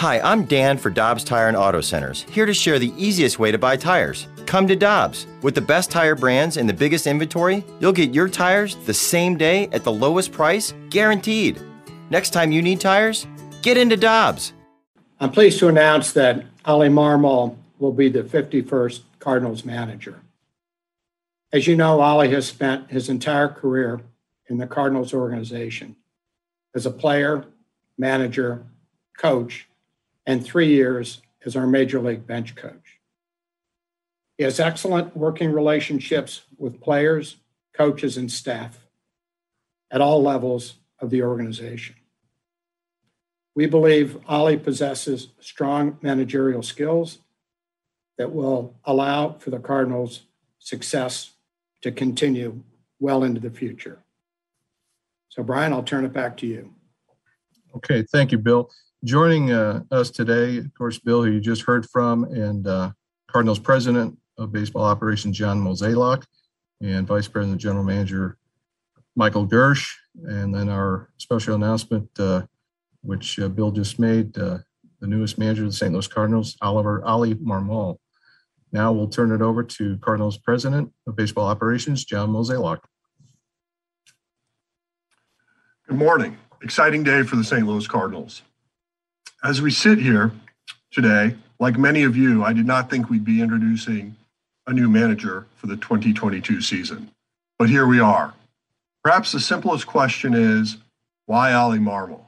Hi, I'm Dan for Dobbs Tire and Auto Centers, here to share the easiest way to buy tires. Come to Dobbs. With the best tire brands and the biggest inventory, you'll get your tires the same day at the lowest price, guaranteed. Next time you need tires, get into Dobbs. I'm pleased to announce that Oli Marmol will be the 51st Cardinals manager. As you know, Oli has spent his entire career in the Cardinals organization as a player, manager, coach, and three years as our major league bench coach. He has excellent working relationships with players, coaches, and staff at all levels of the organization. We believe Oli possesses strong managerial skills that will allow for the Cardinals' success to continue well into the future. So, Brian, I'll turn it back to you. Okay, thank you, Bill. Joining uh, us today, of course, Bill, who you just heard from, and uh, Cardinals president of baseball operations, John Mozeliak, and vice president general manager, Michael Girsch. and then our special announcement, uh, which uh, Bill just made, uh, the newest manager of the St. Louis Cardinals, Oliver Oli Marmol. Now we'll turn it over to Cardinals president of baseball operations, John Mozeliak. Good morning. Exciting day for the St. Louis Cardinals. As we sit here today, like many of you, I did not think we'd be introducing a new manager for the 2022 season. But here we are. Perhaps the simplest question is why Oli Marmol?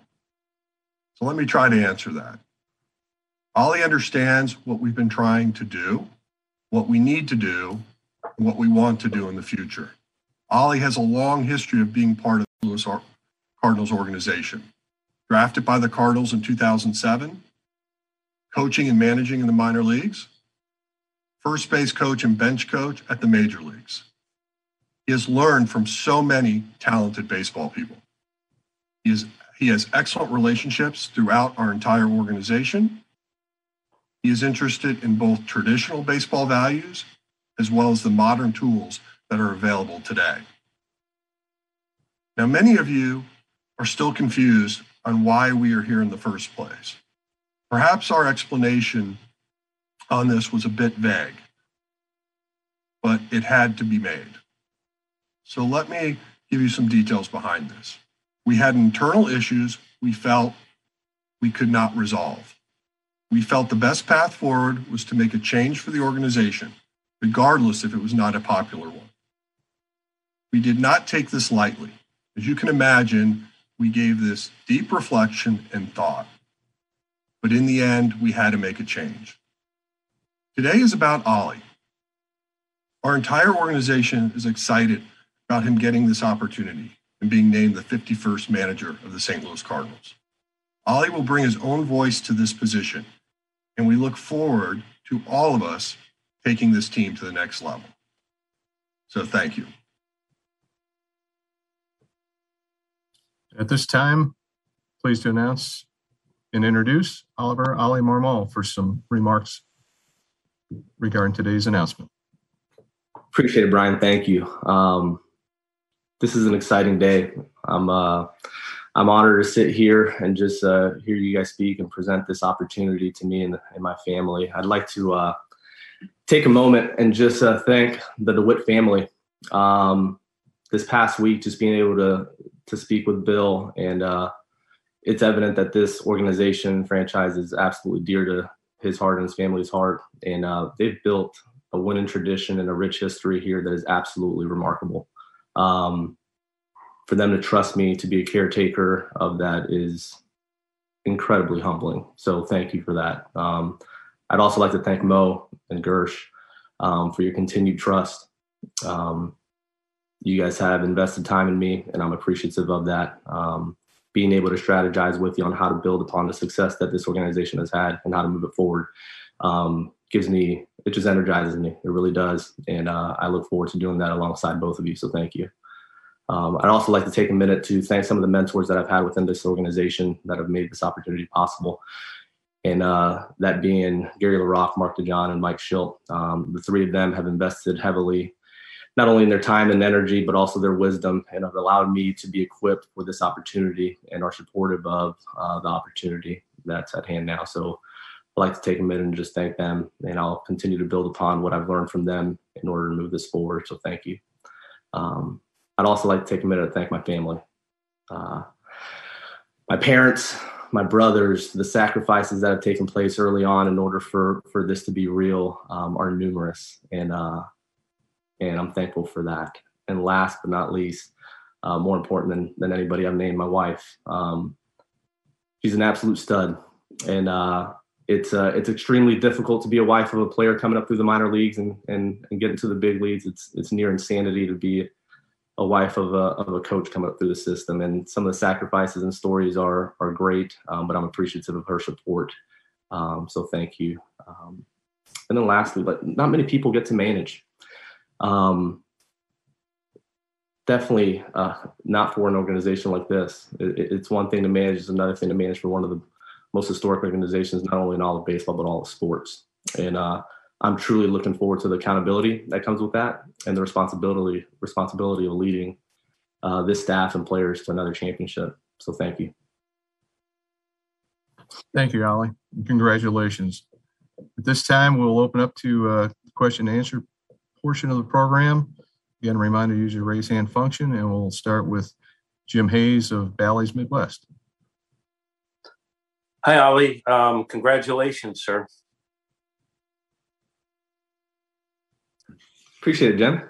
So let me try to answer that. Oli understands what we've been trying to do, what we need to do, and what we want to do in the future. Oli has a long history of being part of the Louis Cardinals organization drafted by the Cardinals in 2007, coaching and managing in the minor leagues, first base coach and bench coach at the major leagues. He has learned from so many talented baseball people. He, is, he has excellent relationships throughout our entire organization. He is interested in both traditional baseball values as well as the modern tools that are available today. Now, many of you are still confused on why we are here in the first place. Perhaps our explanation on this was a bit vague, but it had to be made. So let me give you some details behind this. We had internal issues we felt we could not resolve. We felt the best path forward was to make a change for the organization, regardless if it was not a popular one. We did not take this lightly. As you can imagine, we gave this deep reflection and thought. But in the end, we had to make a change. Today is about Ollie. Our entire organization is excited about him getting this opportunity and being named the 51st manager of the St. Louis Cardinals. Ollie will bring his own voice to this position, and we look forward to all of us taking this team to the next level. So thank you. At this time, pleased to announce and introduce Oliver Oli Marmol for some remarks regarding today's announcement. Appreciate it, Brian. Thank you. Um, this is an exciting day. I'm uh, I'm honored to sit here and just uh, hear you guys speak and present this opportunity to me and, and my family. I'd like to uh, take a moment and just uh, thank the DeWitt family. Um, this past week, just being able to to speak with Bill, and uh, it's evident that this organization franchise is absolutely dear to his heart and his family's heart, and uh, they've built a winning tradition and a rich history here that is absolutely remarkable. Um, for them to trust me to be a caretaker of that is incredibly humbling. So thank you for that. Um, I'd also like to thank Mo and Girsch um, for your continued trust. Um, you guys have invested time in me, and I'm appreciative of that. Um, being able to strategize with you on how to build upon the success that this organization has had and how to move it forward um, gives me it just energizes me. It really does, and uh, I look forward to doing that alongside both of you. So thank you. Um, I'd also like to take a minute to thank some of the mentors that I've had within this organization that have made this opportunity possible. And uh, that being Gary LaRocque, Mark DeJohn, and Mike Shildt. Um, the three of them have invested heavily not only in their time and energy, but also their wisdom, and have allowed me to be equipped for this opportunity and are supportive of uh, the opportunity. that's at hand now. So I'd like to take a minute and just thank them, and I'll continue to build upon what I've learned from them in order to move this forward. So thank you. Um, I'd also like to take a minute to thank my family, uh, my parents, my brothers. The sacrifices that have taken place early on in order for for this to be real um, are numerous, and uh, and I'm thankful for that. And last but not least, uh, more important than than anybody I've named, my wife. Um, she's an absolute stud, and uh, it's uh, it's extremely difficult to be a wife of a player coming up through the minor leagues and and and getting to the big leagues. It's it's near insanity to be a wife of a of a coach coming up through the system. And some of the sacrifices and stories are are great, um, but I'm appreciative of her support. Um, so thank you. Um, and then lastly, but not many people get to manage. Um, definitely uh, not for an organization like this. It, it's one thing to manage; it's another thing to manage for one of the most historic organizations, not only in all of baseball but all of sports. And uh, I'm truly looking forward to the accountability that comes with that and the responsibility responsibility of leading uh, this staff and players to another championship. So thank you. Thank you, Ollie. Congratulations. At this time, we'll open up to uh, question and answer portion of the program. Again, a reminder, use your raise hand function, and we'll start with Jim Hayes of Bally's Midwest. Hi, Ollie. Um, congratulations, sir. Appreciate it, Jim.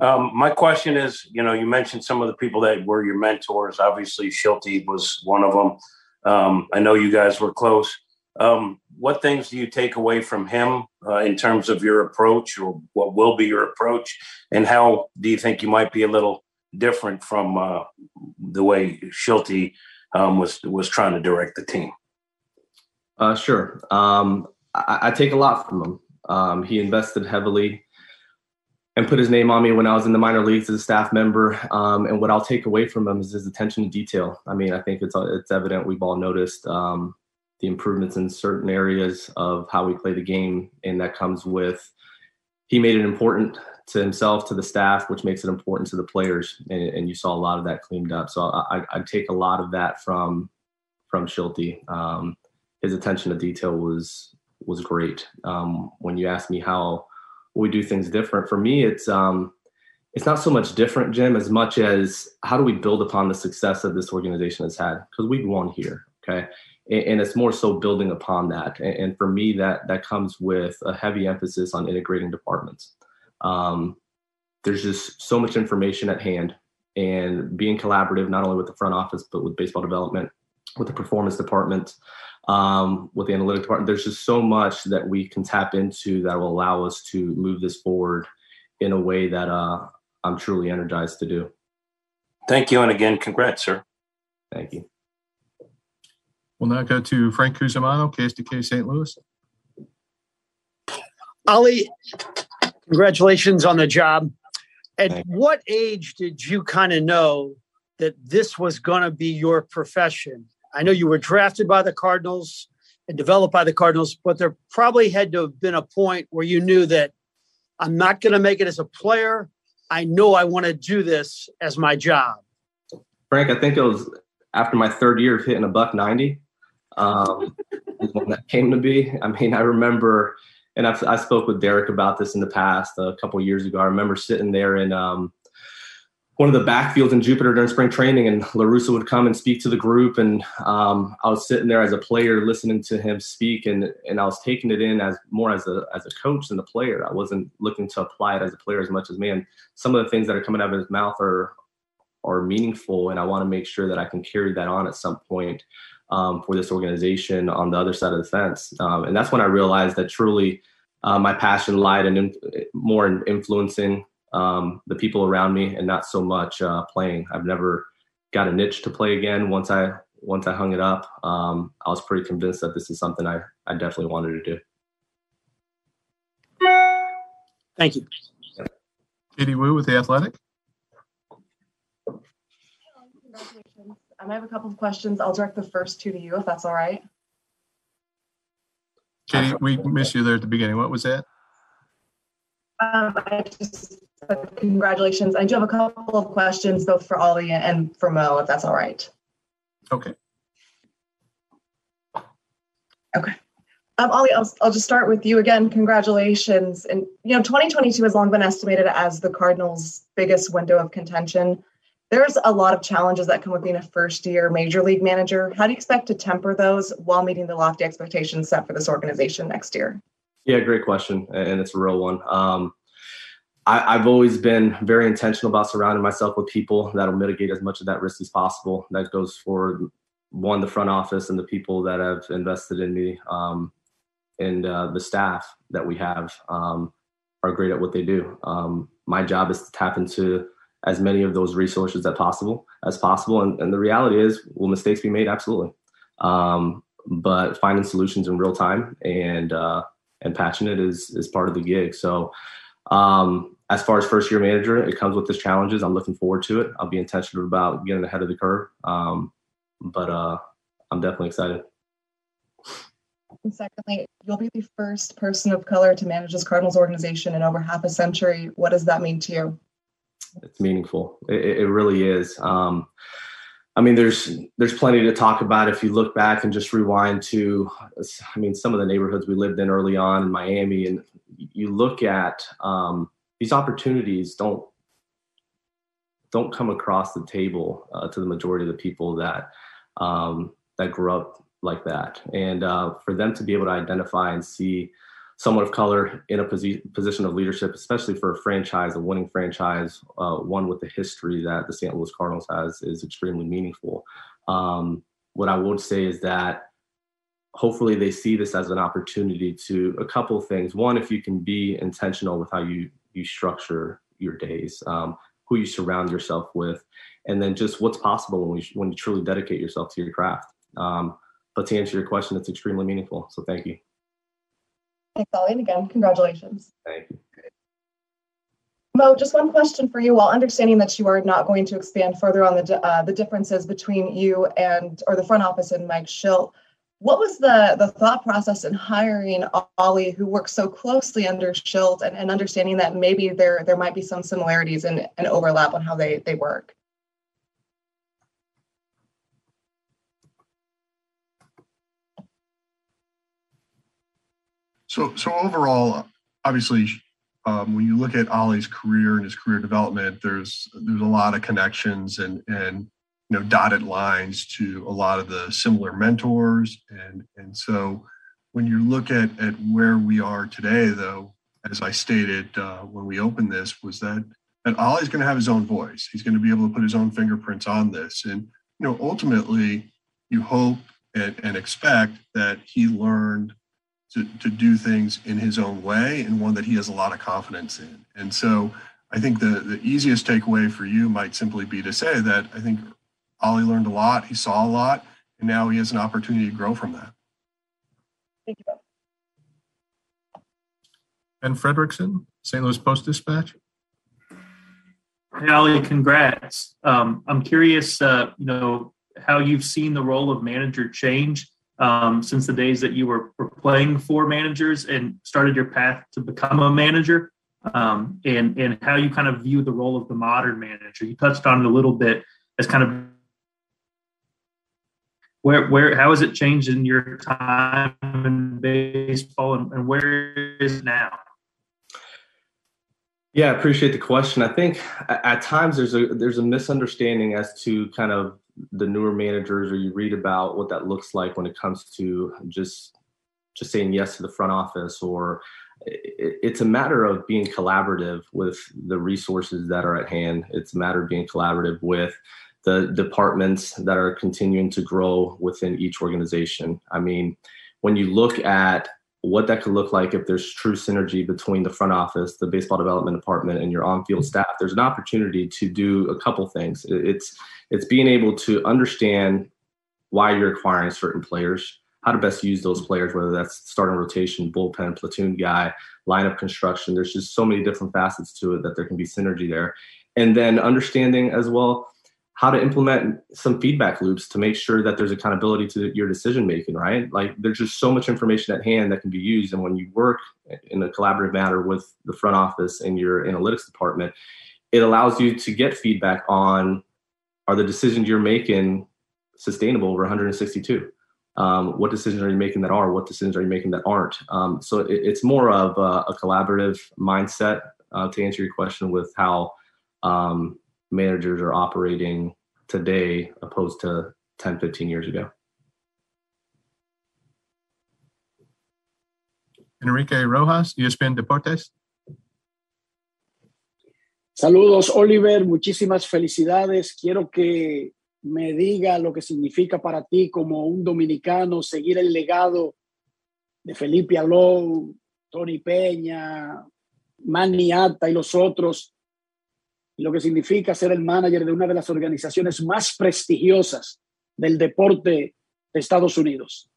Um, my question is, you know, you mentioned some of the people that were your mentors. Obviously, Shilty was one of them. Um, I know you guys were close. Um, what things do you take away from him uh, in terms of your approach, or what will be your approach, and how do you think you might be a little different from uh, the way Shilty um, was was trying to direct the team? Uh, sure. Um, I, I, take a lot from him. Um, he invested heavily and put his name on me when I was in the minor leagues as a staff member. Um, and what I'll take away from him is his attention to detail. I mean, I think it's it's evident we've all noticed um, the improvements in certain areas of how we play the game, and that comes with he made it important to himself, to the staff, which makes it important to the players. And, and you saw a lot of that cleaned up. So I, I, take a lot of that from from Shilty. Um, his attention to detail was was great. Um, when you ask me how we do things different, for me, it's um, it's not so much different, Jim, as much as how do we build upon the success that this organization has had because we've won here, okay, and, and, it's more so building upon that. And, and, for me, that that comes with a heavy emphasis on integrating departments. Um, there's just so much information at hand, and being collaborative not only with the front office but with baseball development, with the performance department um, with the analytic department. There's just so much that we can tap into that will allow us to move this forward in a way that uh, I'm truly energized to do. Thank you, and again, congrats, sir. Thank you. We'll now go to Frank Cusumano, KSDK St. Louis. Oli, congratulations on the job. At what age did you kind of know that this was going to be your profession? I know you were drafted by the Cardinals and developed by the Cardinals, but there probably had to have been a point where you knew that I'm not going to make it as a player. I know I want to do this as my job. Frank, I think it was after my third year of hitting a buck 90 um, when that came to be. I mean, I remember, and I've, i spoke with Derrick about this in the past a couple years ago. I remember sitting there in um, one of the backfields in Jupiter during spring training, and La Russa would come and speak to the group, and um, I was sitting there as a player listening to him speak, and and I was taking it in as more as a as a coach than a player. I wasn't looking to apply it as a player as much as man. Some of the things that are coming out of his mouth are are meaningful, and I want to make sure that I can carry that on at some point um, for this organization on the other side of the fence. Um, and that's when I realized that truly uh, my passion lied in, in more in influencing um, the people around me and not so much uh, playing. I've never got a niche to play again. Once I once I hung it up, um, I was pretty convinced that this is something I, I definitely wanted to do. Thank you. Katie Woo with The Athletic. Congratulations. Um, I have a couple of questions. I'll direct the first two to you, if that's all right. Katie, we missed you there at the beginning. What was that? Um, I just congratulations. I do have a couple of questions, both for Ollie and for Mo, if that's all right. Okay. Okay. Um, Ollie, I'll, I'll just start with you again. Congratulations. And, you know, 2022 has long been estimated as the Cardinals' biggest window of contention. There's a lot of challenges that come with being a first year major league manager. How do you expect to temper those while meeting the lofty expectations set for this organization next year? Yeah, great question. And it's a real one. Um, I, have always been very intentional about surrounding myself with people that'll mitigate as much of that risk as possible. That goes for one, the front office and the people that have invested in me. Um, and uh, the staff that we have um, are great at what they do. Um, my job is to tap into as many of those resources as possible as possible. And, and the reality is, will mistakes be made? Absolutely. Um, but finding solutions in real time and uh, and passionate is is part of the gig. So um, as far as first year manager, it comes with its challenges. I'm looking forward to it. I'll be intentional about getting ahead of the curve. Um, but uh, I'm definitely excited. And secondly, you'll be the first person of color to manage this Cardinals organization in over half a century. What does that mean to you? It's meaningful. It, it really is. Um, I mean, there's there's plenty to talk about if you look back and just rewind to, I mean, some of the neighborhoods we lived in early on in Miami, and you look at um, these opportunities don't don't come across the table uh, to the majority of the people that um, that grew up like that. And uh, for them to be able to identify and see someone of color in a posi- position of leadership, especially for a franchise, a winning franchise, uh, one with the history that the St. Louis Cardinals has, is extremely meaningful. Um, what I would say is that hopefully they see this as an opportunity to a couple things. One, if you can be intentional with how you you structure your days, um, who you surround yourself with, and then just what's possible when, we, when you truly dedicate yourself to your craft. Um, but to answer your question, it's extremely meaningful. So thank you. Thanks, Ollie. And again, congratulations. Thank you. Mo, just one question for you. While understanding that you are not going to expand further on the uh, the differences between you and or the front office and Mike Shildt, what was the the thought process in hiring Ollie, who works so closely under Shildt, and, and understanding that maybe there there might be some similarities and, and overlap on how they they work? So, so overall, obviously, um, when you look at Ollie's career and his career development, there's there's a lot of connections and and you know dotted lines to a lot of the similar mentors and and so when you look at at where we are today, though, as I stated uh, when we opened this, was that that Ollie's going to have his own voice. He's going to be able to put his own fingerprints on this, and you know ultimately, you hope and, and expect that he learned to, to do things in his own way and one that he has a lot of confidence in. And so I think the, the easiest takeaway for you might simply be to say that I think Ollie learned a lot, he saw a lot, and now he has an opportunity to grow from that. Thank you. both. Ben Frederickson, St. Louis Post Dispatch. Hey, Ollie, congrats. Um, I'm curious, uh, you know, how you've seen the role of manager change um, since the days that you were, were, playing for managers and started your path to become a manager um, and, and how you kind of view the role of the modern manager. You touched on it a little bit as kind of where, where, how has it changed in your time in baseball and, and where is it now? Yeah, I appreciate the question. I think at times there's a there's a misunderstanding as to kind of the newer managers or you read about what that looks like when it comes to just just saying yes to the front office or it's a matter of being collaborative with the resources that are at hand. It's a matter of being collaborative with the departments that are continuing to grow within each organization. I mean when you look at what that could look like if there's true synergy between the front office, the baseball development department, and your on-field mm-hmm. staff. There's an opportunity to do a couple things. It's it's being able to understand why you're acquiring certain players, how to best use those players, whether that's starting rotation, bullpen, platoon guy, lineup construction. There's just so many different facets to it that there can be synergy there, and then understanding as well how to implement some feedback loops to make sure that there's accountability to your decision making right? Like there's just so much information at hand that can be used. And when you work in a collaborative manner with the front office and your analytics department it allows you to get feedback on are the decisions you're making sustainable over 162 um, what decisions are you making that are, what decisions are you making that aren't. Um, so it, it's more of a, a collaborative mindset uh, to answer your question with how um, managers are operating today opposed to 10, 15 years ago. Enrique Rojas, ESPN Deportes. Saludos, Oliver. Muchísimas felicidades. Quiero que me diga lo que significa para ti como un dominicano seguir el legado de Felipe Alou, Tony Peña, Manny Atta y los otros, lo que significa ser el manager de una de las organizaciones más prestigiosas del deporte de Estados Unidos.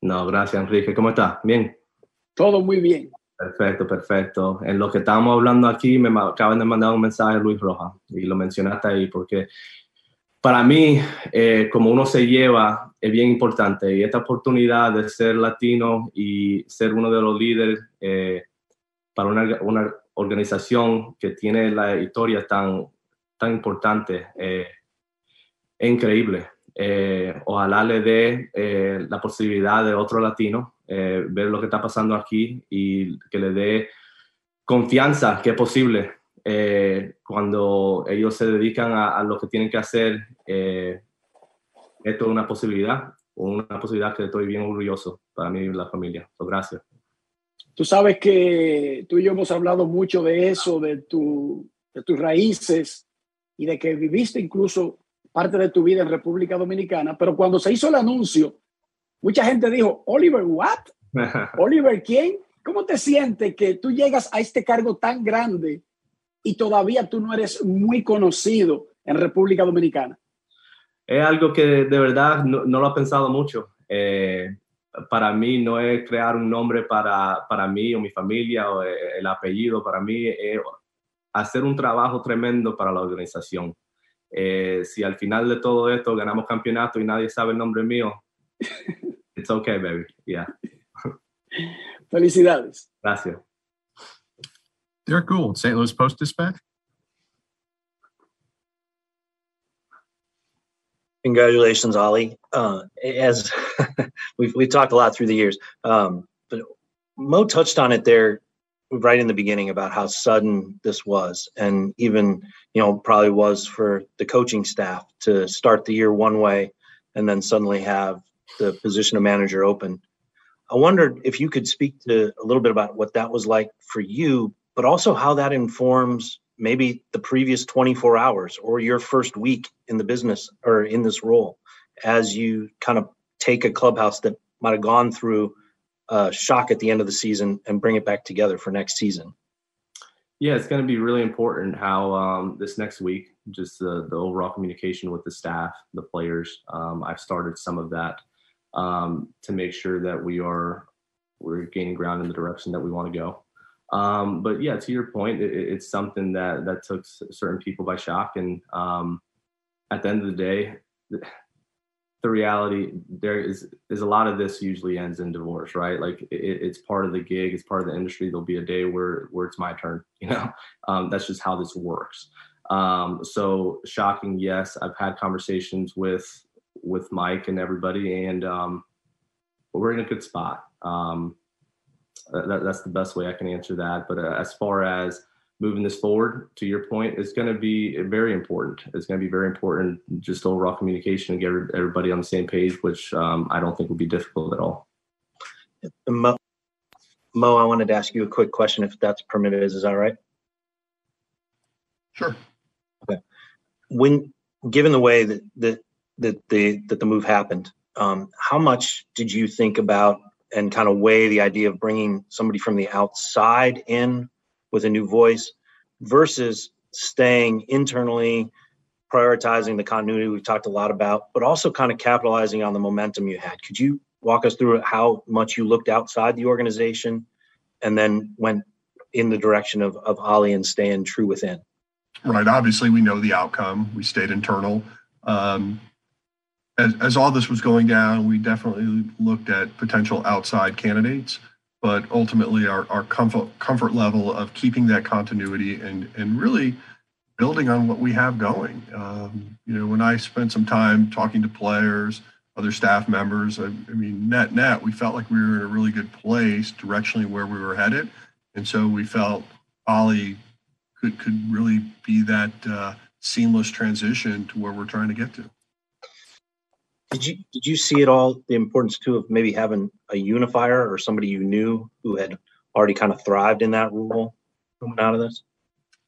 No, gracias, Enrique. ¿Cómo estás? Bien. Todo muy bien. Perfecto, perfecto. En lo que estamos hablando aquí, me acaban de mandar un mensaje Luis Rojas y lo mencionaste ahí porque para mí, eh, como uno se lleva, es bien importante y esta oportunidad de ser latino y ser uno de los líderes eh, para una, una, organización que tiene la historia tan, tan importante eh, es increíble. ojalá le dé la posibilidad de otro latino eh, ver lo que está pasando aquí y que le dé confianza que es posible eh, cuando ellos se dedican a, lo que tienen que hacer. Eh, esto es una posibilidad, una posibilidad que estoy bien orgulloso para mí y la familia. gracias. Tú sabes que tú y yo hemos hablado mucho de eso, de, tu, de tus raíces y de que viviste incluso parte de tu vida en República Dominicana, pero cuando se hizo el anuncio Mucha gente dijo, Oliver, ¿what? Oliver, ¿quién? ¿Cómo te sientes que tú llegas a este cargo tan grande y todavía tú no eres muy conocido en República Dominicana? Es algo que de verdad no, lo he pensado mucho. Eh, para mí no es crear un nombre para, para mí o mi familia o eh, el apellido, para mí es hacer un trabajo tremendo para la organización. Eh, si al final de todo esto ganamos campeonato y nadie sabe el nombre mío, It's okay, baby. Yeah. Felicidades. Gracias. Derek Gould, St. Louis Post Dispatch. Congratulations, Ollie. Uh, as we've, we've talked a lot through the years, um, but Mo touched on it there right in the beginning about how sudden this was, and even you know probably was for the coaching staff to start the year one way and then suddenly have the position of manager open. I wondered if you could speak to a little bit about what that was like for you, but also how that informs maybe the previous 24 hours or your first week in the business or in this role as you kind of take a clubhouse that might have gone through a shock at the end of the season and bring it back together for next season. Yeah, it's going to be really important how um, this next week, just the, the overall communication with the staff, the players. Um, I've started some of that um, to make sure that we are we're gaining ground in the direction that we want to go. Um, but yeah, to your point, it, it's something that that took certain people by shock, and um, at the end of the day, the, reality there is is a lot of this usually ends in divorce, right? Like it, it's part of the gig, it's part of the industry. There'll be a day where where it's my turn, you know. Um, that's just how this works. Um, so shocking, yes. I've had conversations with with Mike and everybody, and um, we're in a good spot. Um, that, that's the best way I can answer that. But uh, as far as moving this forward, to your point, it's going to be very important. It's going to be very important, just overall communication and get everybody on the same page, which um, I don't think will be difficult at all. Mo, Mo, I wanted to ask you a quick question, if that's permitted. Is, is that right? Sure. Okay. When given the way that, that that the that the move happened. Um, how much did you think about and kind of weigh the idea of bringing somebody from the outside in with a new voice versus staying internally, prioritizing the continuity we've talked a lot about, but also kind of capitalizing on the momentum you had? Could you walk us through how much you looked outside the organization and then went in the direction of, of Ollie and staying true within? Right. Obviously, we know the outcome. We stayed internal. Um, as, as all this was going down, we definitely looked at potential outside candidates, but ultimately our, our comfort comfort level of keeping that continuity and and really building on what we have going. Um, you know, when I spent some time talking to players, other staff members. I, I mean, net net, we felt like we were in a really good place directionally where we were headed, and so we felt Ollie could could really be that uh, seamless transition to where we're trying to get to. Did you did you see at all the importance too of maybe having a unifier or somebody you knew who had already kind of thrived in that role coming out of this?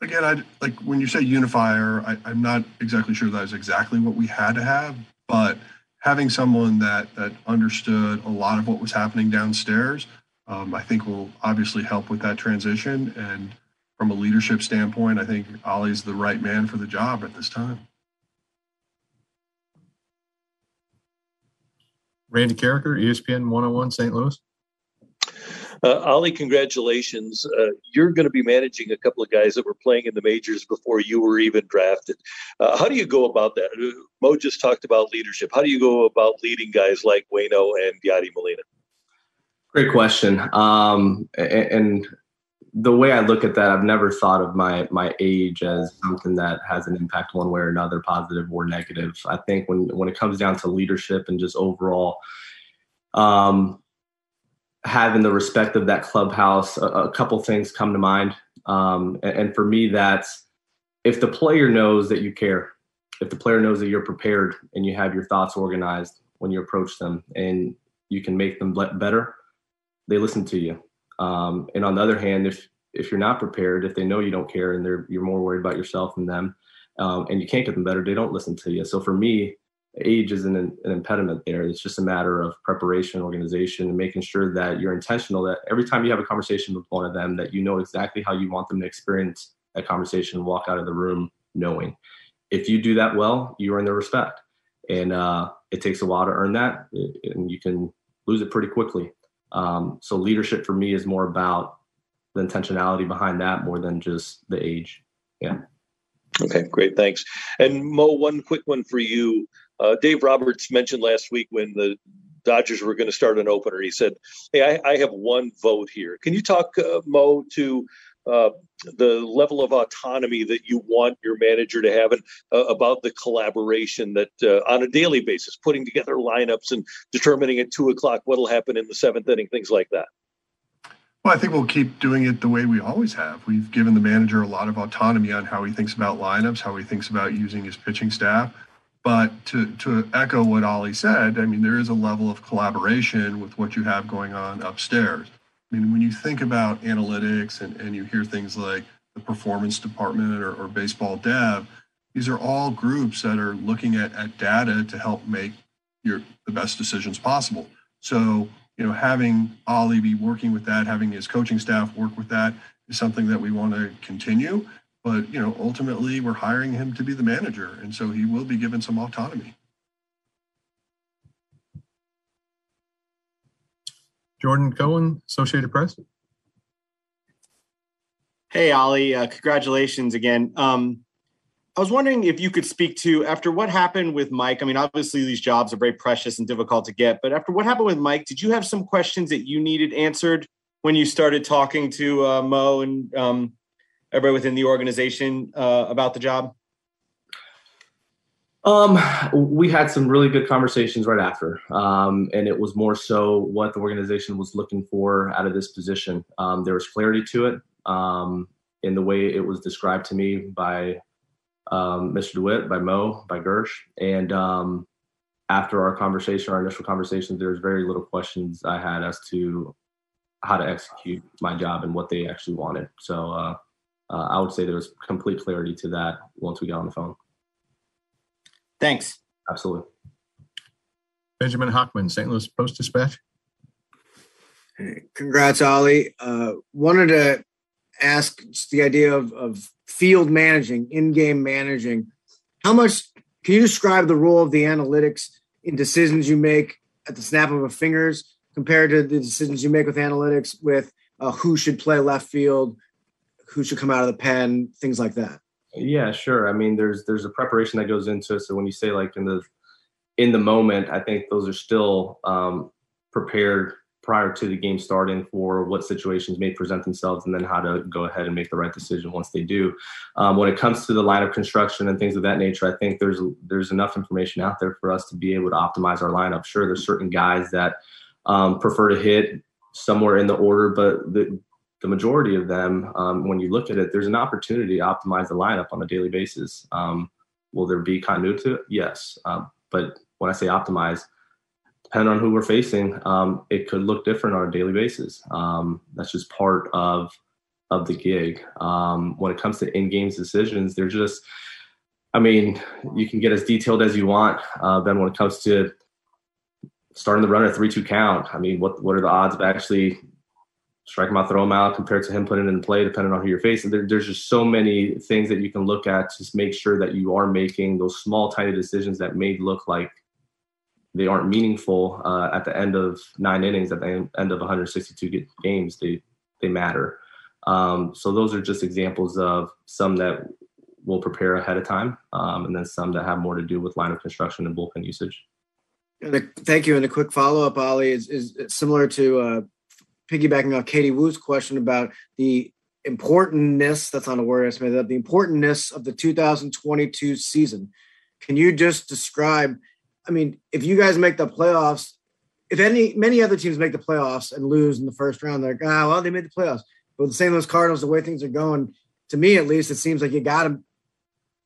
Again, I like when you say unifier, I, I'm not exactly sure that is exactly what we had to have, but having someone that that understood a lot of what was happening downstairs, um, I think will obviously help with that transition. And from a leadership standpoint, I think Ollie's the right man for the job at this time. Randy Karraker, ESPN 101 St. Louis. Uh, Ollie, congratulations. Uh, you're going to be managing a couple of guys that were playing in the majors before you were even drafted. Uh, how do you go about that? Uh, Mo just talked about leadership. How do you go about leading guys like Waino and Yadi Molina? Great question. Um, and, and the way I look at that, I've never thought of my my age as something that has an impact one way or another, positive or negative. I think when when it comes down to leadership and just overall um, having the respect of that clubhouse, a, a couple things come to mind. Um, and, and for me, that's if the player knows that you care, if the player knows that you're prepared and you have your thoughts organized when you approach them, and you can make them better, they listen to you um, and on the other hand, if if you're not prepared, if they know you don't care and they're you're more worried about yourself than them, um, and you can't get them better, they don't listen to you. So for me, age isn't an, an, impediment there. It's just a matter of preparation, organization, and making sure that you're intentional. That every time you have a conversation with one of them, that you know exactly how you want them to experience that conversation and walk out of the room knowing. If you do that well, you earn their respect, and uh, it takes a while to earn that, and you can lose it pretty quickly. Um, so leadership for me is more about the intentionality behind that more than just the age. Yeah. Okay, great. Thanks. And Mo, one quick one for you. Uh, Dave Roberts mentioned last week when the Dodgers were going to start an opener, he said, Hey, I, I have one vote here. Can you talk, uh, Mo, to uh, the level of autonomy that you want your manager to have and uh, about the collaboration that uh, on a daily basis, putting together lineups and determining at two o'clock what'll happen in the seventh inning, things like that. Well, I think we'll keep doing it the way we always have. We've given the manager a lot of autonomy on how he thinks about lineups, how he thinks about using his pitching staff. But to, to echo what Ollie said, I mean, there is a level of collaboration with what you have going on upstairs. I mean, when you think about analytics and, and you hear things like the performance department or, or baseball dev, these are all groups that are looking at, at data to help make your the best decisions possible. So, you know, having Ollie be working with that, having his coaching staff work with that is something that we want to continue. But, you know, ultimately we're hiring him to be the manager. And so he will be given some autonomy. Jordan Cohen, Associated Press. Hey, Ollie, uh, congratulations again. Um, I was wondering if you could speak to after what happened with Mike. I mean, obviously these jobs are very precious and difficult to get, but after what happened with Mike, did you have some questions that you needed answered when you started talking to uh, Mo and um, everybody within the organization uh, about the job? Um, we had some really good conversations right after, um, and it was more so what the organization was looking for out of this position. Um, there was clarity to it um, in the way it was described to me by um, Mr. DeWitt, by Mo, by Girsch, and um, after our conversation, our initial conversations, there was very little questions I had as to how to execute my job and what they actually wanted. So uh, uh, I would say there was complete clarity to that once we got on the phone. Thanks. Absolutely. Benjamin Hochman, St. Louis Post Dispatch. Congrats, Ollie. Uh, wanted to ask just the idea of, of field managing, in-game managing. How much can you describe the role of the analytics in decisions you make at the snap of a fingers compared to the decisions you make with analytics with uh, who should play left field, who should come out of the pen, things like that? Yeah, sure. I mean, there's there's a preparation that goes into it. So when you say like in the in the moment, I think those are still um, prepared prior to the game starting for what situations may present themselves and then how to go ahead and make the right decision once they do. Um, when it comes to the lineup construction and things of that nature, I think there's there's enough information out there for us to be able to optimize our lineup. Sure, there's certain guys that um, prefer to hit somewhere in the order, but the the majority of them, um, when you look at it, there's an opportunity to optimize the lineup on a daily basis. Um, will there be continuity to it? Yes. Um, but when I say optimize, depending on who we're facing, um, it could look different on a daily basis. Um, that's just part of of the gig. Um, when it comes to in-game decisions, they're just, I mean, you can get as detailed as you want. Uh, then when it comes to starting the run at three-two count, I mean, what what are the odds of actually strike him out, throw him out, compared to him putting it in play, depending on who you're facing. There, there's just so many things that you can look at to make sure that you are making those small, tiny decisions that may look like they aren't meaningful uh, at the end of nine innings, at the end of 162 games. They they matter. Um, so those are just examples of some that we'll prepare ahead of time, um, and then some that have more to do with lineup construction and bullpen usage. And thank you. And a quick follow up, Ollie, is, is similar to uh, piggybacking off Katie Woo's question about the importantness, that's not a word I made up, the importantness of the 2022 season. Can you just describe, I mean, if you guys make the playoffs, if any many other teams make the playoffs and lose in the first round, they're like, ah, well, they made the playoffs. But the same those Cardinals, the way things are going, to me at least, it seems like you gotta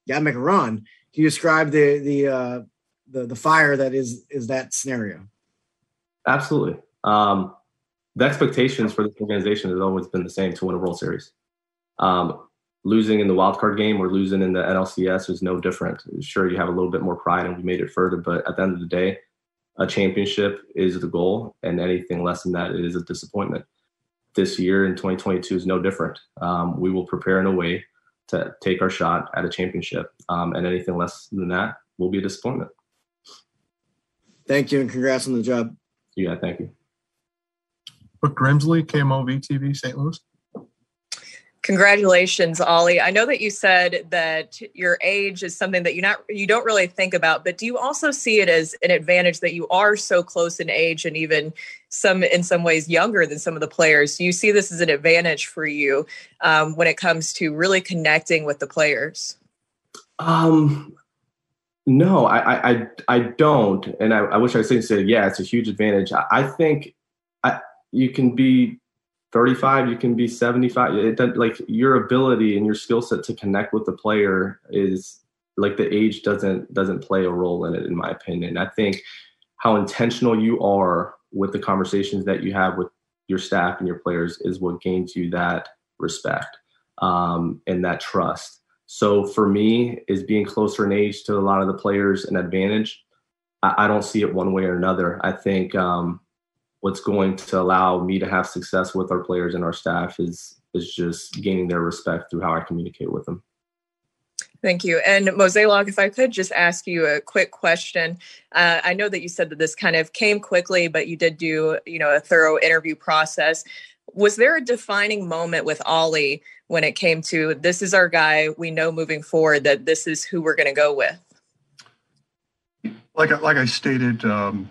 gotta make a run. Can you describe the the uh the the fire that is is that scenario? Absolutely. Um the expectations for this organization has always been the same to win a World Series. Um, losing in the wild card game or losing in the NLCS is no different. Sure, you have a little bit more pride and we made it further, but at the end of the day, a championship is the goal, and anything less than that is a disappointment. This year in 2022 is no different. Um, we will prepare in a way to take our shot at a championship, um, and anything less than that will be a disappointment. Thank you, and congrats on the job. Yeah, thank you. Brooke Grimsley, KMOV TV, St. Louis. Congratulations, Ollie. I know that you said that your age is something that you not you don't really think about, but do you also see it as an advantage that you are so close in age and even some in some ways younger than some of the players? Do you see this as an advantage for you um, when it comes to really connecting with the players? Um, no, I I I don't, and I, I wish I could say yeah, it's a huge advantage. I, I think I you can be 35 you can be 75 it like your ability and your skill set to connect with the player is like the age doesn't doesn't play a role in it in my opinion. I think how intentional you are with the conversations that you have with your staff and your players is what gains you that respect um, and that trust. So for me is being closer in age to a lot of the players an advantage? I, I don't see it one way or another. I think um, what's going to allow me to have success with our players and our staff is is just gaining their respect through how I communicate with them. Thank you. And Mozeliak, if I could just ask you a quick question. Uh, I know that you said that this kind of came quickly, but you did do, you know, a thorough interview process. Was there a defining moment with Ollie when it came to this is our guy, we know moving forward that this is who we're going to go with? Like, like I stated um,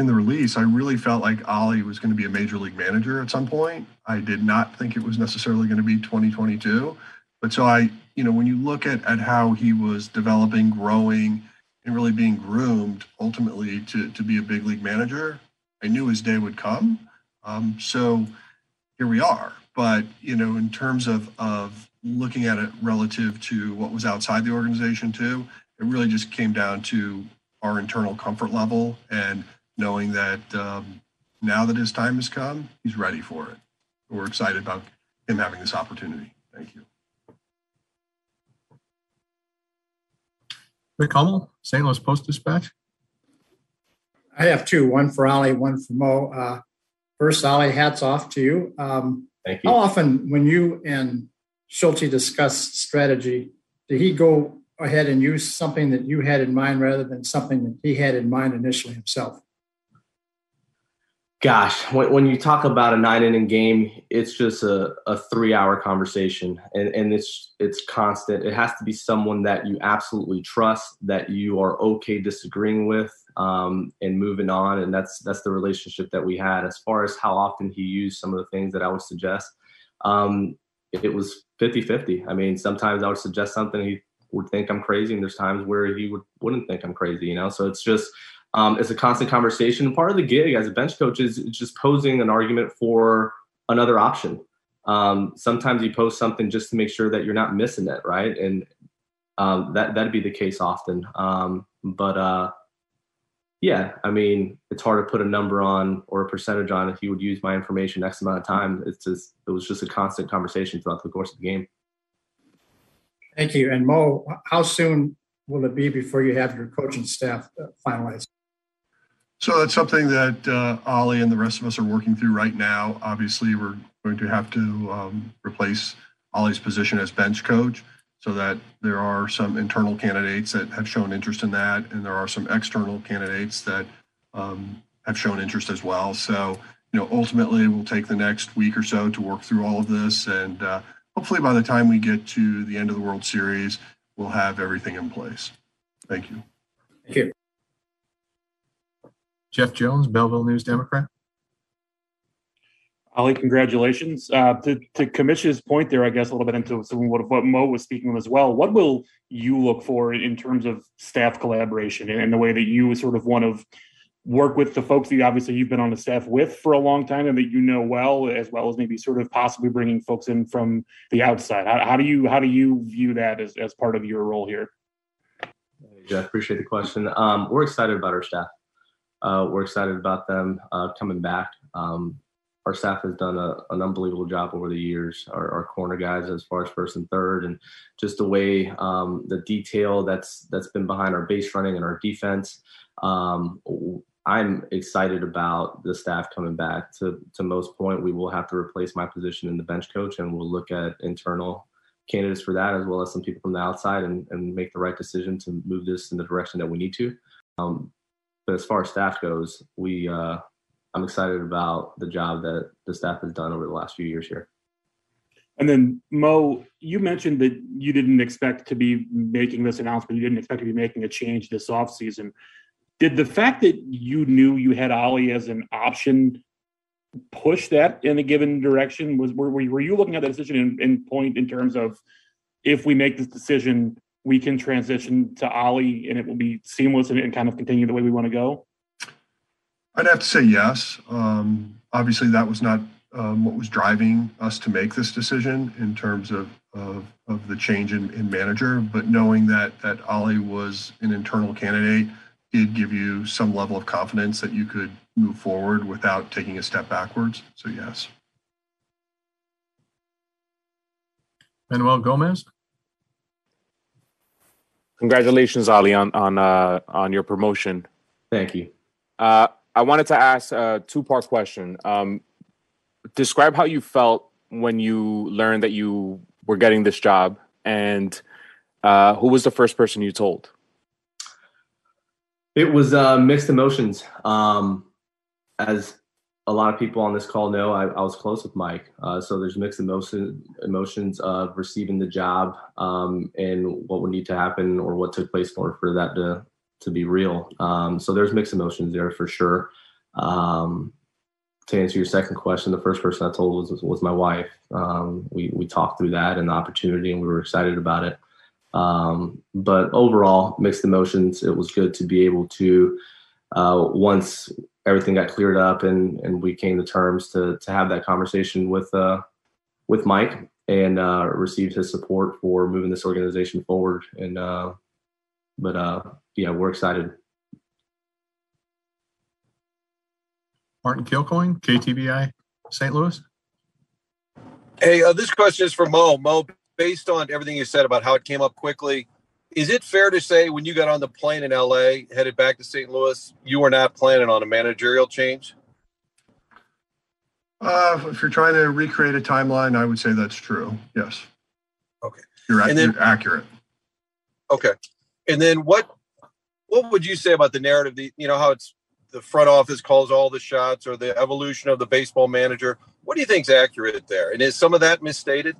in the release, I really felt like Ollie was going to be a major league manager at some point. I did not think it was necessarily going to be 2022. But so I, you know, when you look at, at how he was developing, growing, and really being groomed ultimately to, to be a big league manager, I knew his day would come. Um, so here we are. But, you know, in terms of, of looking at it relative to what was outside the organization too, it really just came down to our internal comfort level and knowing that um, now that his time has come, he's ready for it. We're excited about him having this opportunity. Thank you. Rick Hummel, St. Louis Post Dispatch. I have two, one for Ollie, one for Mo. Uh, first, Ollie, hats off to you. Um, Thank you. How often, when you and Schulte discuss strategy, did he go ahead and use something that you had in mind rather than something that he had in mind initially himself? Gosh, when, when you talk about a nine inning game, it's just a, a three hour conversation and, and it's, it's constant. It has to be someone that you absolutely trust, that you are okay disagreeing with, um, and moving on. And that's that's the relationship that we had. As far as how often he used some of the things that I would suggest, um, it was 50-50. I mean, sometimes I would suggest something he would think I'm crazy, and there's times where he would wouldn't think I'm crazy. You know, so it's just um, it's a constant conversation. Part of the gig as a bench coach is just posing an argument for another option. Um, sometimes you post something just to make sure that you're not missing it, right? And um, that that'd be the case often. Um, but uh, yeah, I mean, it's hard to put a number on or a percentage on if you would use my information X amount of time. It's just it was just a constant conversation throughout the course of the game. Thank you. And Mo, how soon will it be before you have your coaching staff finalized? So that's something that uh, Oli and the rest of us are working through right now. Obviously, we're going to have to um, replace Oli's position as bench coach so that there are some internal candidates that have shown interest in that, and there are some external candidates that um, have shown interest as well. So, you know, ultimately, we'll take the next week or so to work through all of this, and uh, hopefully, by the time we get to the end of the World Series, we'll have everything in place. Thank you. Thank you. Jeff Jones, Belleville News Democrat. Oli, congratulations. Uh, to, to Commission's point there, I guess a little bit into some what, what Mo was speaking of as well. What will you look for in terms of staff collaboration and the way that you sort of want to work with the folks that obviously you've been on the staff with for a long time and that you know well, as well as maybe sort of possibly bringing folks in from the outside? How, how do you how do you view that as, as part of your role here? Yeah, appreciate the question. Um, we're excited about our staff. Uh, we're excited about them uh, coming back. Um, our staff has done a, an unbelievable job over the years. Our, our, corner guys, as far as first and third, and just the way um, the detail that's that's been behind our base running and our defense. Um, I'm excited about the staff coming back. To to most point, we will have to replace my position in the bench coach, and we'll look at internal candidates for that as well as some people from the outside, and, and make the right decision to move this in the direction that we need to. Um, but as far as staff goes, we uh, I'm excited about the job that the staff has done over the last few years here. And then Mo, you mentioned that you didn't expect to be making this announcement. You didn't expect to be making a change this offseason. Did the fact that you knew you had Oli as an option push that in a given direction? Was were, were you looking at the decision in, in point in terms of if we make this decision, we can transition to Oli and it will be seamless and, and kind of continue the way we want to go? I'd have to say yes. Um, obviously, that was not um, what was driving us to make this decision in terms of of, of the change in, in, manager. But knowing that that Oli was an internal candidate did give you some level of confidence that you could move forward without taking a step backwards. So yes. Manuel Gomez. Congratulations, Oli, on on uh, on your promotion. Thank you. Uh, I wanted to ask a two part question. Um, describe how you felt when you learned that you were getting this job, and uh, who was the first person you told? It was uh, mixed emotions. Um, as a lot of people on this call know, I, I was close with Mike. Uh, so there's mixed emotion, emotions of receiving the job um, and what would need to happen or what took place order for that to to be real. Um, so there's mixed emotions there for sure. Um, to answer your second question, the first person I told was was my wife. Um, we we talked through that and the opportunity, and we were excited about it. Um, but overall, mixed emotions. It was good to be able to uh, once everything got cleared up and and we came to terms to to have that conversation with uh, with Mike and uh, received his support for moving this organization forward. And uh, but uh, yeah, we're excited. Martin Kilcoyne, KTVI St. Louis. Hey, uh, this question is for Mo. Mo, based on everything you said about how it came up quickly, is it fair to say when you got on the plane in LA, headed back to St. Louis, you were not planning on a managerial change? Uh, if you're trying to recreate a timeline, I would say that's true. Yes. Okay. You're, then, you're accurate. Okay. And then what what would you say about the narrative? The you know how it's the front office calls all the shots, or the evolution of the baseball manager. What do you think is accurate there? And is some of that misstated?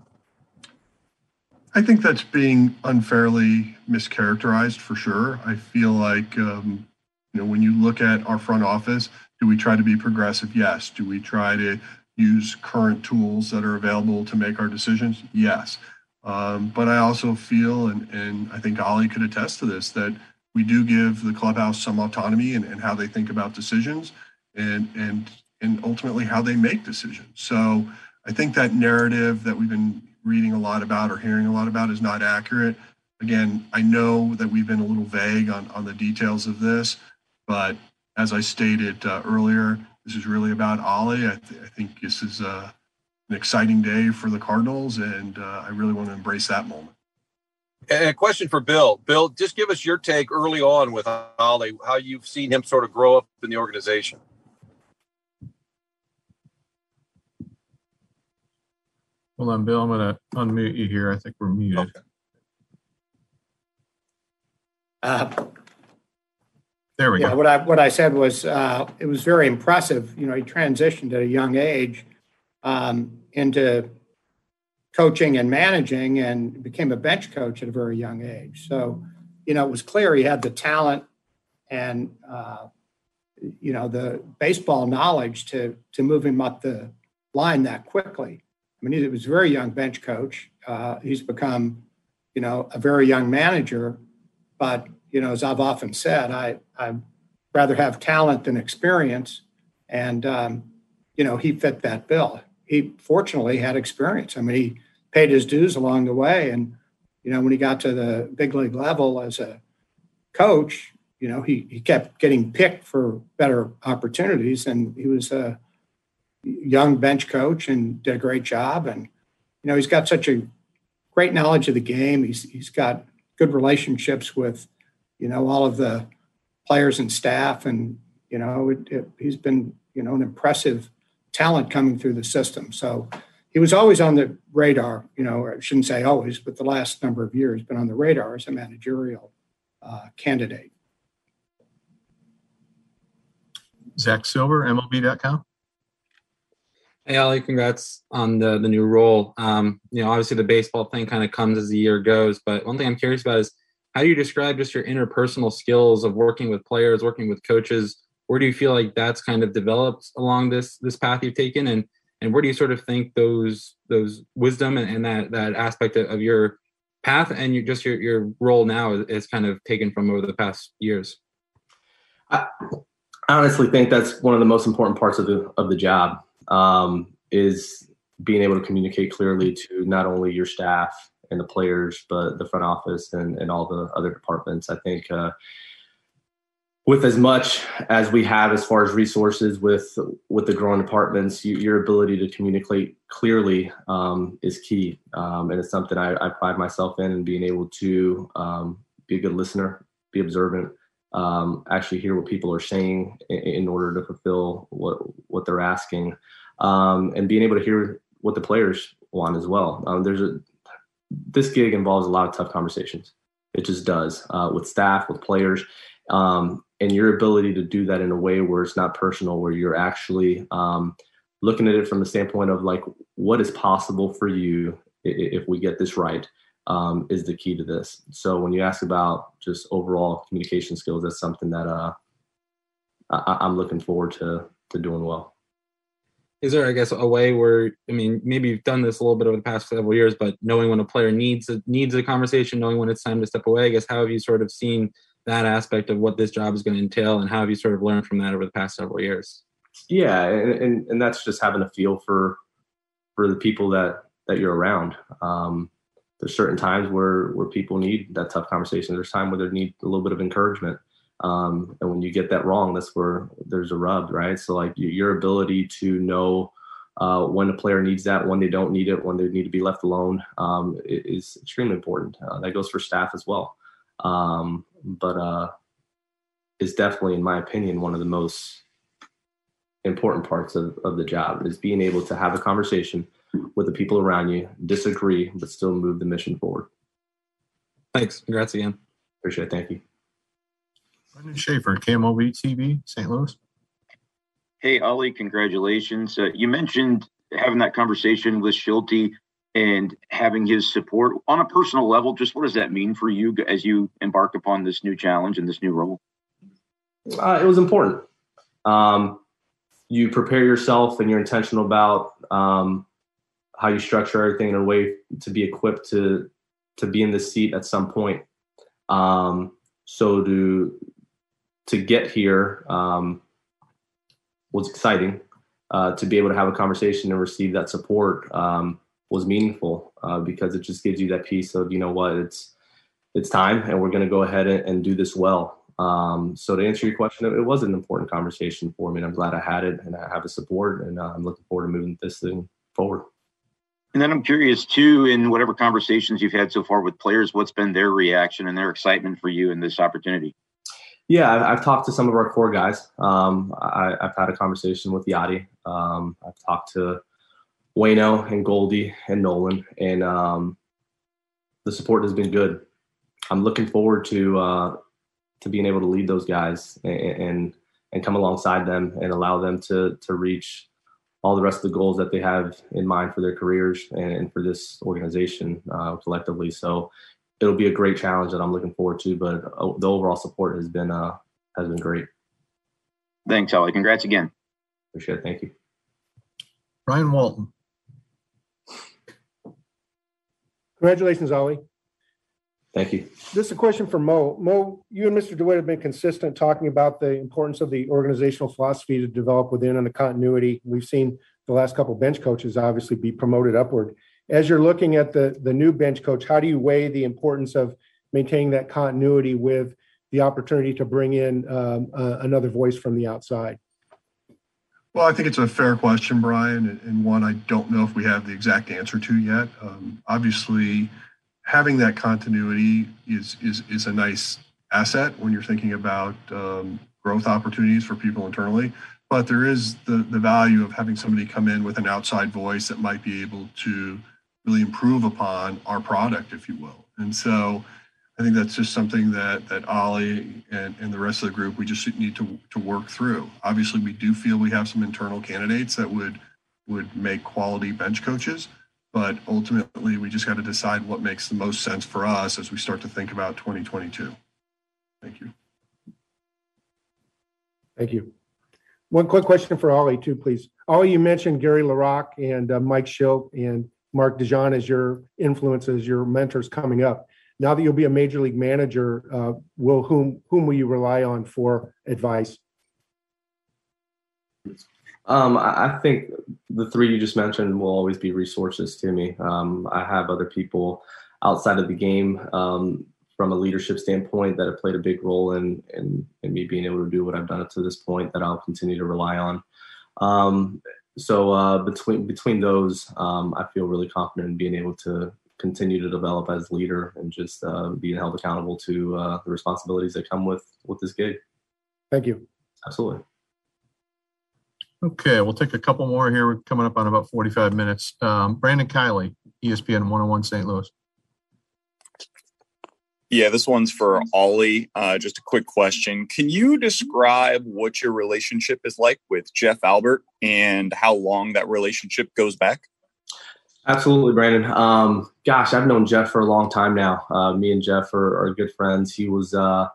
I think that's being unfairly mischaracterized for sure. I feel like um, You know, when you look at our front office, do we try to be progressive? Yes. Do we try to use current tools that are available to make our decisions? Yes. Um, but I also feel, and, and I think Oli could attest to this, that we do give the clubhouse some autonomy and, in how they think about decisions and, and, and ultimately how they make decisions. So I think that narrative that we've been reading a lot about or hearing a lot about is not accurate. Again, I know that we've been a little vague on, on the details of this, but as I stated uh, earlier, this is really about Oli. I, th- I think this is uh, an exciting day for the Cardinals, and uh, I really want to embrace that moment. And a question for Bill. Bill, just give us your take early on with Oli, how you've seen him sort of grow up in the organization. Hold on, Bill. I'm going to unmute you here. I think we're muted. Okay. Uh, there we yeah, go. What I what I said was uh, it was very impressive. You know, he transitioned at a young age um, into coaching and managing, and became a bench coach at a very young age. So, you know, it was clear he had the talent and uh, you know the baseball knowledge to to move him up the line that quickly. I mean, he was a very young bench coach. Uh, he's become, you know, a very young manager. But you know, as I've often said, I I rather have talent than experience, and um, you know, he fit that bill. He fortunately had experience. I mean, he paid his dues along the way, and you know, when he got to the big league level as a coach, you know, he he kept getting picked for better opportunities, and he was a young bench coach and did a great job. And you know, he's got such a great knowledge of the game. He's he's got good relationships with you know all of the players and staff, and you know, it, it, he's been you know an impressive talent coming through the system. So he was always on the radar. You know, I shouldn't say always, but the last number of years been on the radar as a managerial uh, candidate. Zach Silver, MLB.com. Hey, Oli, congrats on the, the new role. Um, you know, obviously the baseball thing kind of comes as the year goes, but one thing I'm curious about is how do you describe just your interpersonal skills of working with players, working with coaches? Where do you feel like that's kind of developed along this this path you've taken, and and where do you sort of think those those wisdom and, and that that aspect of, of your path and you, just your your role now is, is kind of taken from over the past years? I honestly think that's one of the most important parts of the of the job um, is being able to communicate clearly to not only your staff and the players, but the front office and, and all the other departments. I think uh, with as much as we have as far as resources with with the growing departments, you, your ability to communicate clearly um, is key, um, and it's something I, I, pride myself in, and being able to um, be a good listener, be observant, um, actually hear what people are saying in, in, order to fulfill what what they're asking, um, and being able to hear what the players want as well. Um, there's a this gig involves a lot of tough conversations. It just does uh, with staff, with players, um, and your ability to do that in a way where it's not personal, where you're actually um, looking at it from the standpoint of like what is possible for you if we get this right um, is the key to this. So when you ask about just overall communication skills, that's something that uh, I, am looking forward to to doing well. Is there, I guess, a way where I mean, maybe you've done this a little bit over the past several years, but knowing when a player needs a, needs a conversation, knowing when it's time to step away, I guess, how have you sort of seen that aspect of what this job is going to entail, and how have you sort of learned from that over the past several years? Yeah, and and, and that's just having a feel for for the people that that you're around. Um, there's certain times where where people need that tough conversation. There's time where they need a little bit of encouragement. Um, and when you get that wrong, that's where there's a rub, right? So like your ability to know uh, when a player needs that, when they don't need it, when they need to be left alone, um, is extremely important. Uh, that goes for staff as well. Um, but uh, is definitely, in my opinion, one of the most important parts of, of the job is being able to have a conversation with the people around you, disagree, but still move the mission forward. Thanks. Congrats again. Appreciate it. Thank you. Brendan Schaefer, KMOV TV, St. Louis. Hey, Oli, congratulations. Uh, you mentioned having that conversation with Shilty and having his support on a personal level. Just what does that mean for you as you embark upon this new challenge and this new role? Uh, it was important. Um, you prepare yourself and you're intentional about um, how you structure everything in a way to be equipped to to be in the seat at some point. Um, so to to get here um, was exciting. Uh, to be able to have a conversation and receive that support um, was meaningful uh, because it just gives you that piece of you know what it's it's time and we're going to go ahead and, and, do this well. Um, so to answer your question, it, it, was an important conversation for me, and I'm glad I had it and I have the support, and uh, I'm looking forward to moving this thing forward. And then I'm curious too, in whatever conversations you've had so far with players, what's been their reaction and their excitement for you in this opportunity? Yeah, I've, I've talked to some of our core guys. Um, I, have had a conversation with Yadi. Um, I've talked to Waino and Goldie and Nolan, and um, the support has been good. I'm looking forward to uh, to being able to lead those guys and, and and come alongside them and allow them to to reach all the rest of the goals that they have in mind for their careers and, for this organization uh, collectively. So it'll be a great challenge that I'm looking forward to. But uh, the overall support has been uh, has been great. Thanks, Oli. Congrats again. Appreciate it. Thank you. Brian Walton. Congratulations, Oli. Thank you. This is a question for Mo. Mo, you and Mr. DeWitt have been consistent talking about the importance of the organizational philosophy to develop within and the continuity. We've seen the last couple bench coaches obviously be promoted upward. As you're looking at the the new bench coach, how do you weigh the importance of maintaining that continuity with the opportunity to bring in um, uh, another voice from the outside? Well, I think it's a fair question, Brian, and one I don't know if we have the exact answer to yet. Um, obviously, having that continuity is is is a nice asset when you're thinking about um, growth opportunities for people internally. But there is the the value of having somebody come in with an outside voice that might be able to really improve upon our product, if you will. And so I think that's just something that that Oli and, and the rest of the group we just need to to work through. Obviously, we do feel we have some internal candidates that would would make quality bench coaches but ultimately we just got to decide what makes the most sense for us as we start to think about 2022 thank you. Thank you. One quick question for Oli too please. Oli you mentioned gary larocque and uh, mike shildt and mark DeJohn as your influences your mentors coming up. Now that you'll be a major league manager uh, will whom whom will you rely on for advice um, I think the three you just mentioned will always be resources to me. Um, I have other people outside of the game um, from a leadership standpoint that have played a big role in, in, in me being able to do what I've done up to this point that I'll continue to rely on. Um, so uh, between between those, um, I feel really confident in being able to continue to develop as leader and just uh, being held accountable to uh, the responsibilities that come with with this gig. Thank you. Absolutely. Okay, we'll take a couple more here. We're coming up on about 45 minutes. Um, Brandon Kiley, ESPN 101 St. Louis. Yeah, this one's for Oli. Uh, just a quick question. Can you describe what your relationship is like with Jeff Albert and how long that relationship goes back? Absolutely, Brandon. Um, gosh, I've known Jeff for a long time now. Uh, me and Jeff are, are good friends. He was uh,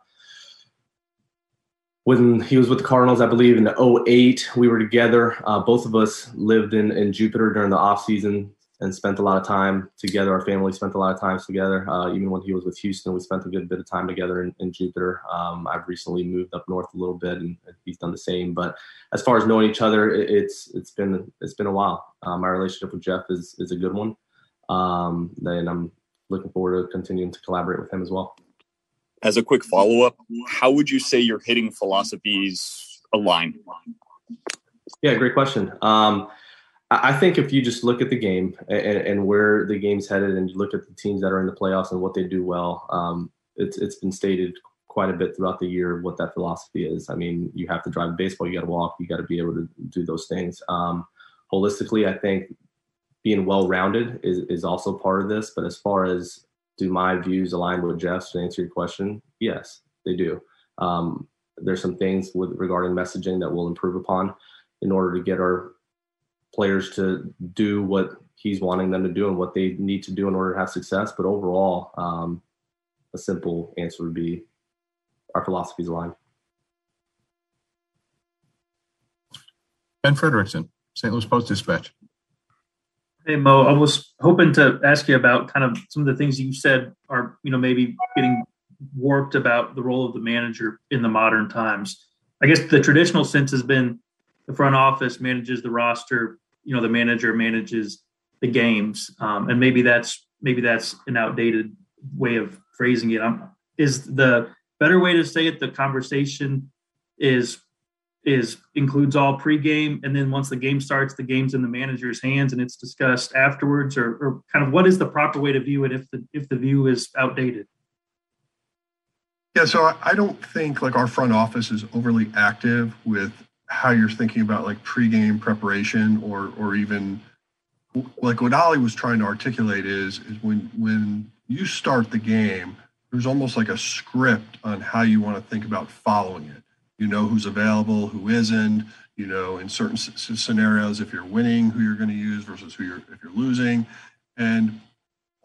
when he was with the Cardinals, I believe in 08, we were together. Uh, both of us lived in, in Jupiter during the off season and spent a lot of time together. Our family spent a lot of time together. Uh, even when he was with Houston, we spent a good bit of time together in, in Jupiter. Um, I've recently moved up north a little bit, and he's done the same. But as far as knowing each other, it, it's it's been it's been a while. Uh, my relationship with Jeff is is a good one, um, and I'm looking forward to continuing to collaborate with him as well as a quick follow up, how would you say your hitting philosophies align? Yeah, great question. Um, I think if you just look at the game and, and, where the game's headed, and you look at the teams that are in the playoffs and what they do well, um, it's it's been stated quite a bit throughout the year what that philosophy is. I mean, you have to drive baseball, you got to walk, you got to be able to do those things. Um, holistically, I think being well rounded is is also part of this. But as far as do my views align with Jeff's to answer your question? Yes, they do. Um, there's some things with regarding messaging that we'll improve upon in order to get our players to do what he's wanting them to do and what they need to do in order to have success. But overall, um, a simple answer would be our philosophies align. Ben Frederickson, St. Louis Post Dispatch. Hey Mo, I was hoping to ask you about kind of some of the things you said are, you know, maybe getting warped about the role of the manager in the modern times. I guess the traditional sense has been the front office manages the roster, you know, the manager manages the games, um, and maybe that's maybe that's an outdated way of phrasing it. Um, is the better way to say it? The conversation is is includes all pregame, and then once the game starts, the game's in the manager's hands, and it's discussed afterwards, or, or kind of what is the proper way to view it if the if the view is outdated? Yeah, so I, don't think like our front office is overly active with how you're thinking about like pregame preparation or or even like what Oli was trying to articulate is is when when you start the game, there's almost like a script on how you want to think about following it. You know who's available, who isn't. You know, in certain scenarios, if you're winning, who you're going to use versus who you're if you're losing, and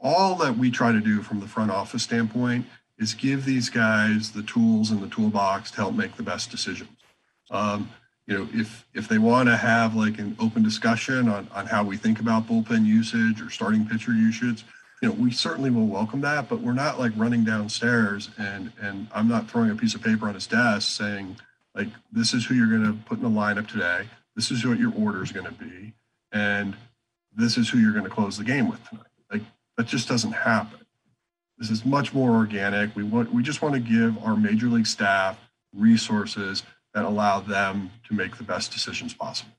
all that we try to do from the front office standpoint is give these guys the tools in the toolbox to help make the best decisions. Um, you know, if if they want to have like an open discussion on on how we think about bullpen usage or starting pitcher usage, you know, we certainly will welcome that. But we're not like running downstairs and and I'm not throwing a piece of paper on his desk saying like this is who you're going to put in the lineup today. This is what your order is going to be, and this is who you're going to close the game with tonight. Like that just doesn't happen. This is much more organic. We want we just want to give our major league staff resources that allow them to make the best decisions possible.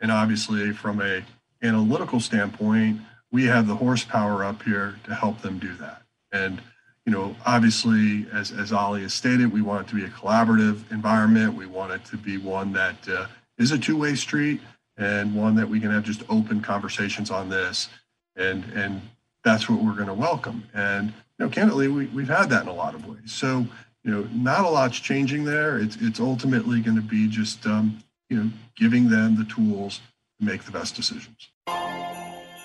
And obviously, from a analytical standpoint, we have the horsepower up here to help them do that. And you know, obviously, as as Oli has stated, we want it to be a collaborative environment. We want it to be one that uh, is a two way street and one that we can have just open conversations on this. And and that's what we're going to welcome. And you know, candidly, we, we've had that in a lot of ways. So you know, not a lot's changing there. It's it's ultimately going to be just um, you know giving them the tools to make the best decisions.